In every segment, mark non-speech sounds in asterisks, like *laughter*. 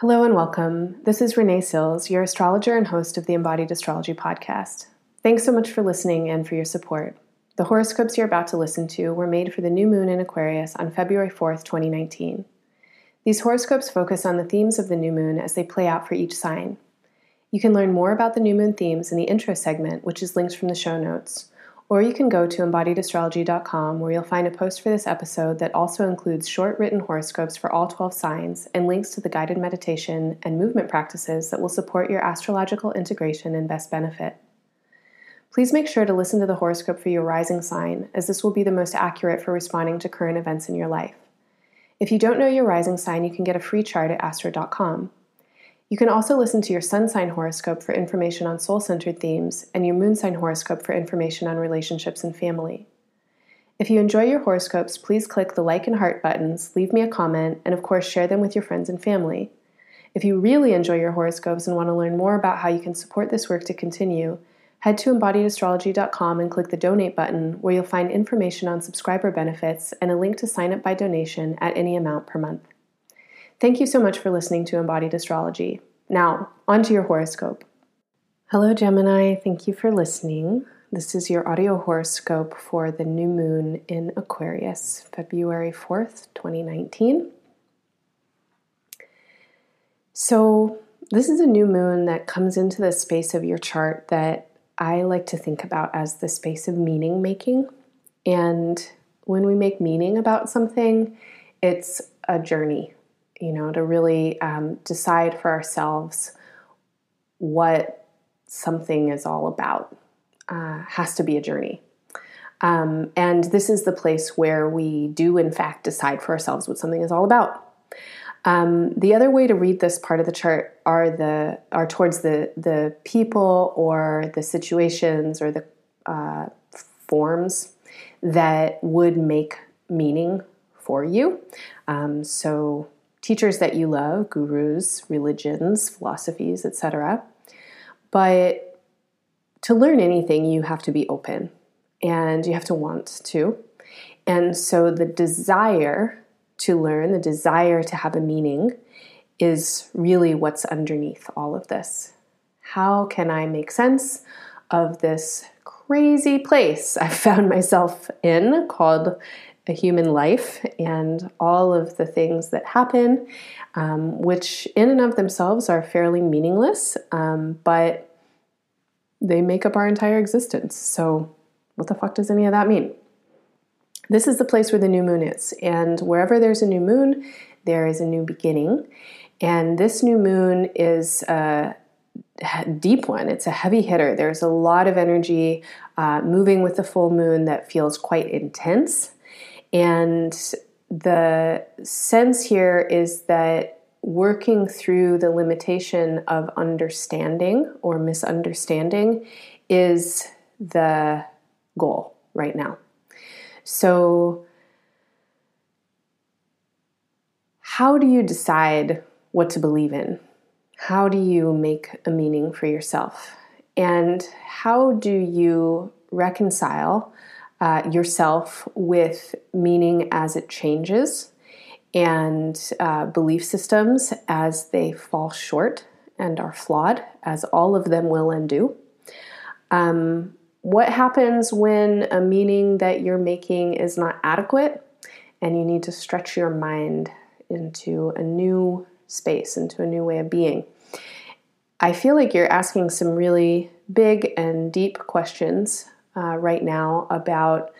Hello and welcome. This is Renee Sills, your astrologer and host of the Embodied Astrology podcast. Thanks so much for listening and for your support. The horoscopes you're about to listen to were made for the new moon in Aquarius on February 4th, 2019. These horoscopes focus on the themes of the new moon as they play out for each sign. You can learn more about the new moon themes in the intro segment, which is linked from the show notes, or you can go to embodiedastrology.com where you'll find a post for this episode that also includes short written horoscopes for all 12 signs and links to the guided meditation and movement practices that will support your astrological integration and best benefit. Please make sure to listen to the horoscope for your rising sign, as this will be the most accurate for responding to current events in your life. If you don't know your rising sign, you can get a free chart at astro.com. You can also listen to your sun sign horoscope for information on soul centered themes and your moon sign horoscope for information on relationships and family. If you enjoy your horoscopes, please click the like and heart buttons, leave me a comment, and of course, share them with your friends and family. If you really enjoy your horoscopes and want to learn more about how you can support this work to continue, head to embodiedastrology.com and click the donate button, where you'll find information on subscriber benefits and a link to sign up by donation at any amount per month. Thank you so much for listening to Embodied Astrology. Now, on to your horoscope. Hello, Gemini. Thank you for listening. This is your audio horoscope for the new moon in Aquarius, February 4th, 2019. So, this is a new moon that comes into the space of your chart that I like to think about as the space of meaning making. And when we make meaning about something, it's a journey you know, to really um, decide for ourselves what something is all about. Uh, has to be a journey. Um, and this is the place where we do, in fact, decide for ourselves what something is all about. Um, the other way to read this part of the chart are the are towards the the people or the situations or the uh, forms that would make meaning for you. Um, so teachers that you love, gurus, religions, philosophies, etc. But to learn anything, you have to be open and you have to want to. And so the desire to learn, the desire to have a meaning, is really what's underneath all of this. How can I make sense of this crazy place I found myself in called a human life and all of the things that happen, um, which in and of themselves are fairly meaningless, um, but they make up our entire existence. So, what the fuck does any of that mean? This is the place where the new moon is, and wherever there's a new moon, there is a new beginning. And this new moon is a deep one. It's a heavy hitter. There's a lot of energy uh, moving with the full moon that feels quite intense. And the sense here is that working through the limitation of understanding or misunderstanding is the goal right now. So, how do you decide what to believe in? How do you make a meaning for yourself? And how do you reconcile uh, yourself with meaning as it changes and uh, belief systems as they fall short and are flawed, as all of them will and do. Um, what happens when a meaning that you're making is not adequate and you need to stretch your mind into a new space, into a new way of being? I feel like you're asking some really big and deep questions uh, right now about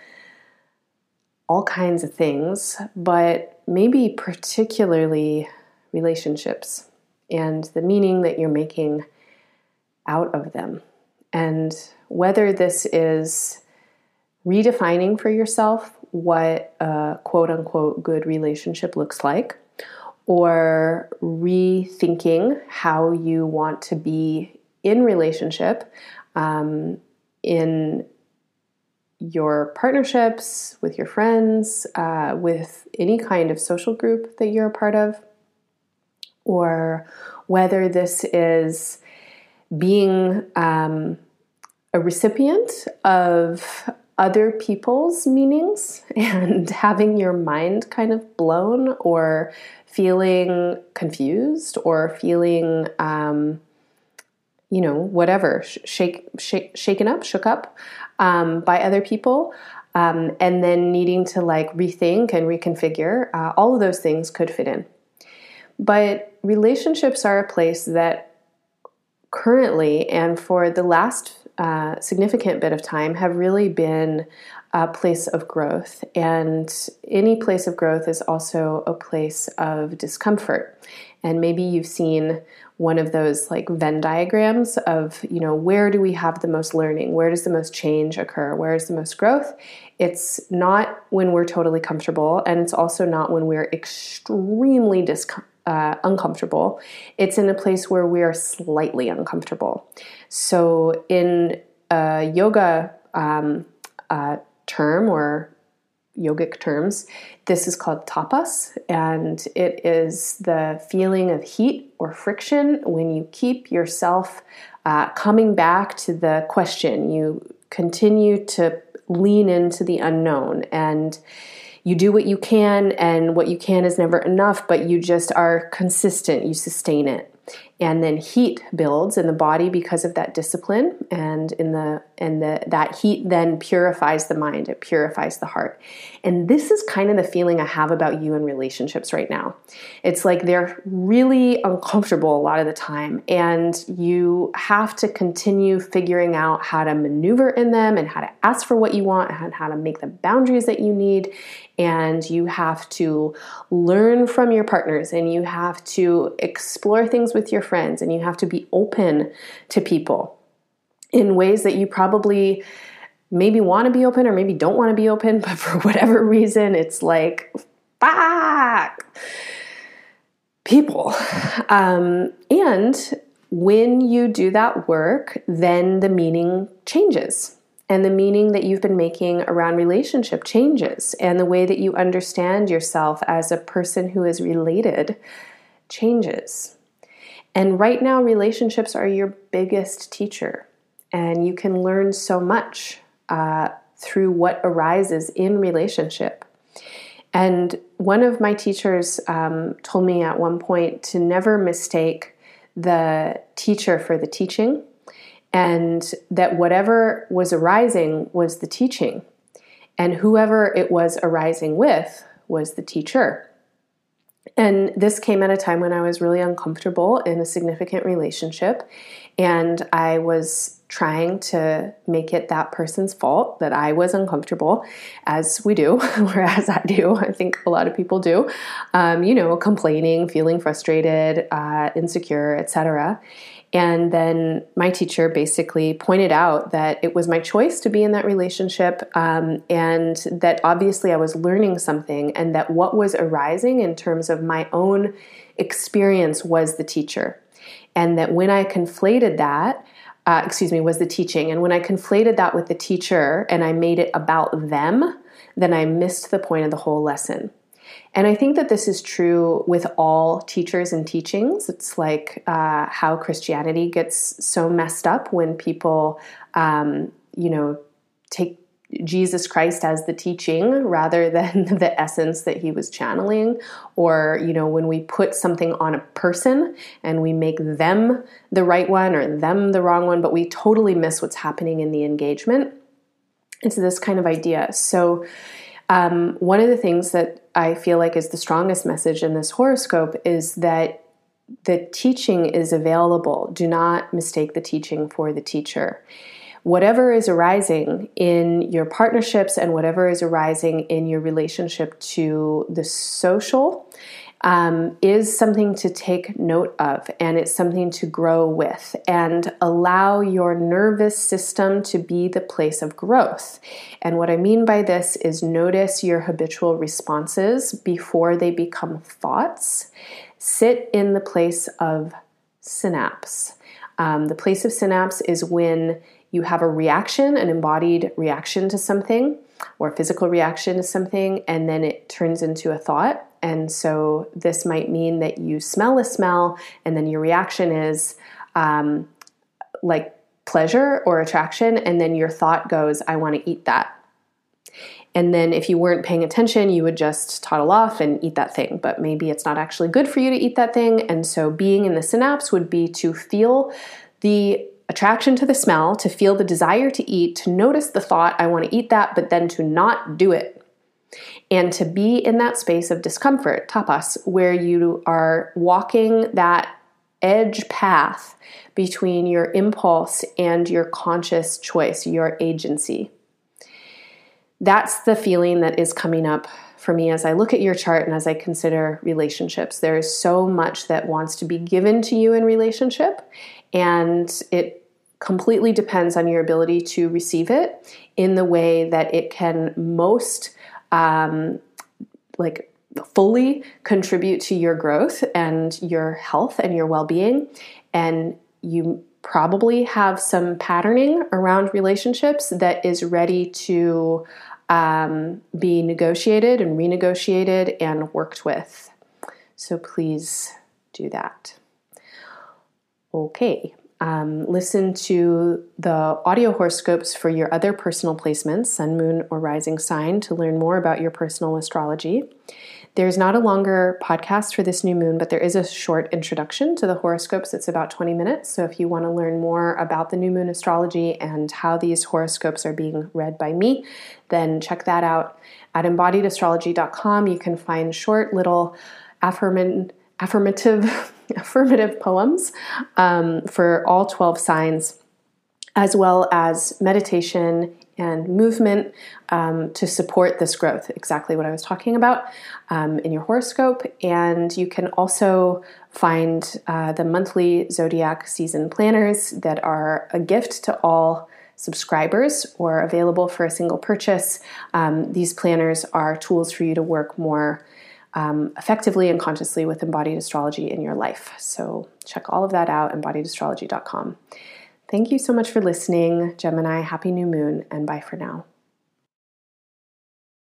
all kinds of things, but maybe particularly relationships and the meaning that you're making out of them. And whether this is redefining for yourself what a quote unquote good relationship looks like, or rethinking how you want to be in relationship um, in your partnerships, with your friends, uh, with any kind of social group that you're a part of, or whether this is being um, a recipient of other people's meanings *laughs* and having your mind kind of blown or feeling confused or feeling um, you know whatever shake, shake shaken up shook up um, by other people um, and then needing to like rethink and reconfigure uh, all of those things could fit in. But relationships are a place that currently and for the last significant bit of time have really been a place of growth. And any place of growth is also a place of discomfort. And maybe you've seen one of those like Venn diagrams of, you know, where do we have the most learning? Where does the most change occur? Where is the most growth? It's not when we're totally comfortable, and it's also not when we're extremely discomfortable uh, uncomfortable. It's in a place where we are slightly uncomfortable. So, in a yoga um, uh, term or yogic terms, this is called tapas, and it is the feeling of heat or friction when you keep yourself uh, coming back to the question. You continue to lean into the unknown and you do what you can, and what you can is never enough, but you just are consistent, you sustain it and then heat builds in the body because of that discipline. And in the and the that heat then purifies the mind. It purifies the heart. And this is kind of the feeling i have about you in relationships right now. It's like they're really uncomfortable a lot of the time. And you have to continue figuring out how to maneuver in them and how to ask for what you want and how to make the boundaries that you need. And you have to learn from your partners and you have to explore things with your friends and you have to be open to people in ways that you probably maybe want to be open or maybe don't want to be open, *laughs* but for whatever reason, it's like, fuck, people. Um, and when you do that work, then the meaning changes and the meaning that you've been making around relationship changes, and the way that you understand yourself as a person who is related changes. And right now, relationships are your biggest teacher, and you can learn so much uh, through what arises in relationship. And one of my teachers um, told me at one point to never mistake the teacher for the teaching and that whatever was arising was the teaching, and whoever it was arising with was the teacher. And this came at a time when I was really uncomfortable in a significant relationship, and I was trying to make it that person's fault that I was uncomfortable, as we do, *laughs* or as I do. I think a lot of people do. Um, you know, complaining, feeling frustrated, uh, insecure, etc. And then my teacher basically pointed out that it was my choice to be in that relationship, um, and that obviously I was learning something, and that what was arising in terms of my own experience was the teacher. And that when I conflated that, uh, excuse me, was the teaching. And when I conflated that with the teacher and I made it about them, then I missed the point of the whole lesson. And I think that this is true with all teachers and teachings. It's like uh, how Christianity gets so messed up when people, um, you know, take Jesus Christ as the teaching rather *laughs* than the essence that he was channeling. Or, you know, when we put something on a person and we make them the right one or them the wrong one, but we totally miss what's happening in the engagement. It's this kind of idea. So, um, one of the things that I feel like is the strongest message in this horoscope is that the teaching is available. Do not mistake the teaching for the teacher. Whatever is arising in your partnerships and whatever is arising in your relationship to the social um, is something to take note of and it's something to grow with and allow your nervous system to be the place of growth. And what I mean by this is notice your habitual responses before they become thoughts. Sit in the place of synapse. Um, the place of synapse is when you have a reaction, an embodied reaction to something or a physical reaction to something, and then it turns into a thought and so this might mean that you smell a smell and then your reaction is um, like pleasure or attraction. And then your thought goes, I want to eat that. And then if you weren't paying attention, you would just toddle off and eat that thing. But maybe it's not actually good for you to eat that thing. And so being in the synapse would be to feel the attraction to the smell, to feel the desire to eat, to notice the thought, I want to eat that, but then to not do it. And to be in that space of discomfort, tapas, where you are walking that edge path between your impulse and your conscious choice, your agency. That's the feeling that is coming up for me as I look at your chart and as I consider relationships. There is so much that wants to be given to you in relationship, and it completely depends on your ability to receive it in the way that it can most um, like fully contribute to your growth and your health and your well-being. And you probably have some patterning around relationships that is ready to um, be negotiated and renegotiated and worked with. So please do that. Okay um, listen to the audio horoscopes for your other personal placements, sun, moon, or rising sign, to learn more about your personal astrology. There's not a longer podcast for this new moon, but there is a short introduction to the horoscopes. It's about 20 minutes. So if you want to learn more about the new moon astrology and how these horoscopes are being read by me, then check that out at embodiedastrology.com. You can find short little affirmative affirmative *laughs* *laughs* affirmative poems um, for all 12 signs, as well as meditation and movement um, to support this growth. Exactly what I was talking about um, in your horoscope. And you can also find uh, the monthly zodiac season planners that are a gift to all subscribers or available for a single purchase. Um, these planners are tools for you to work more um, effectively and consciously with embodied astrology in your life. So check all of that out, embodiedastrology.com. Thank you so much for listening, Gemini. Happy new moon, and bye for now.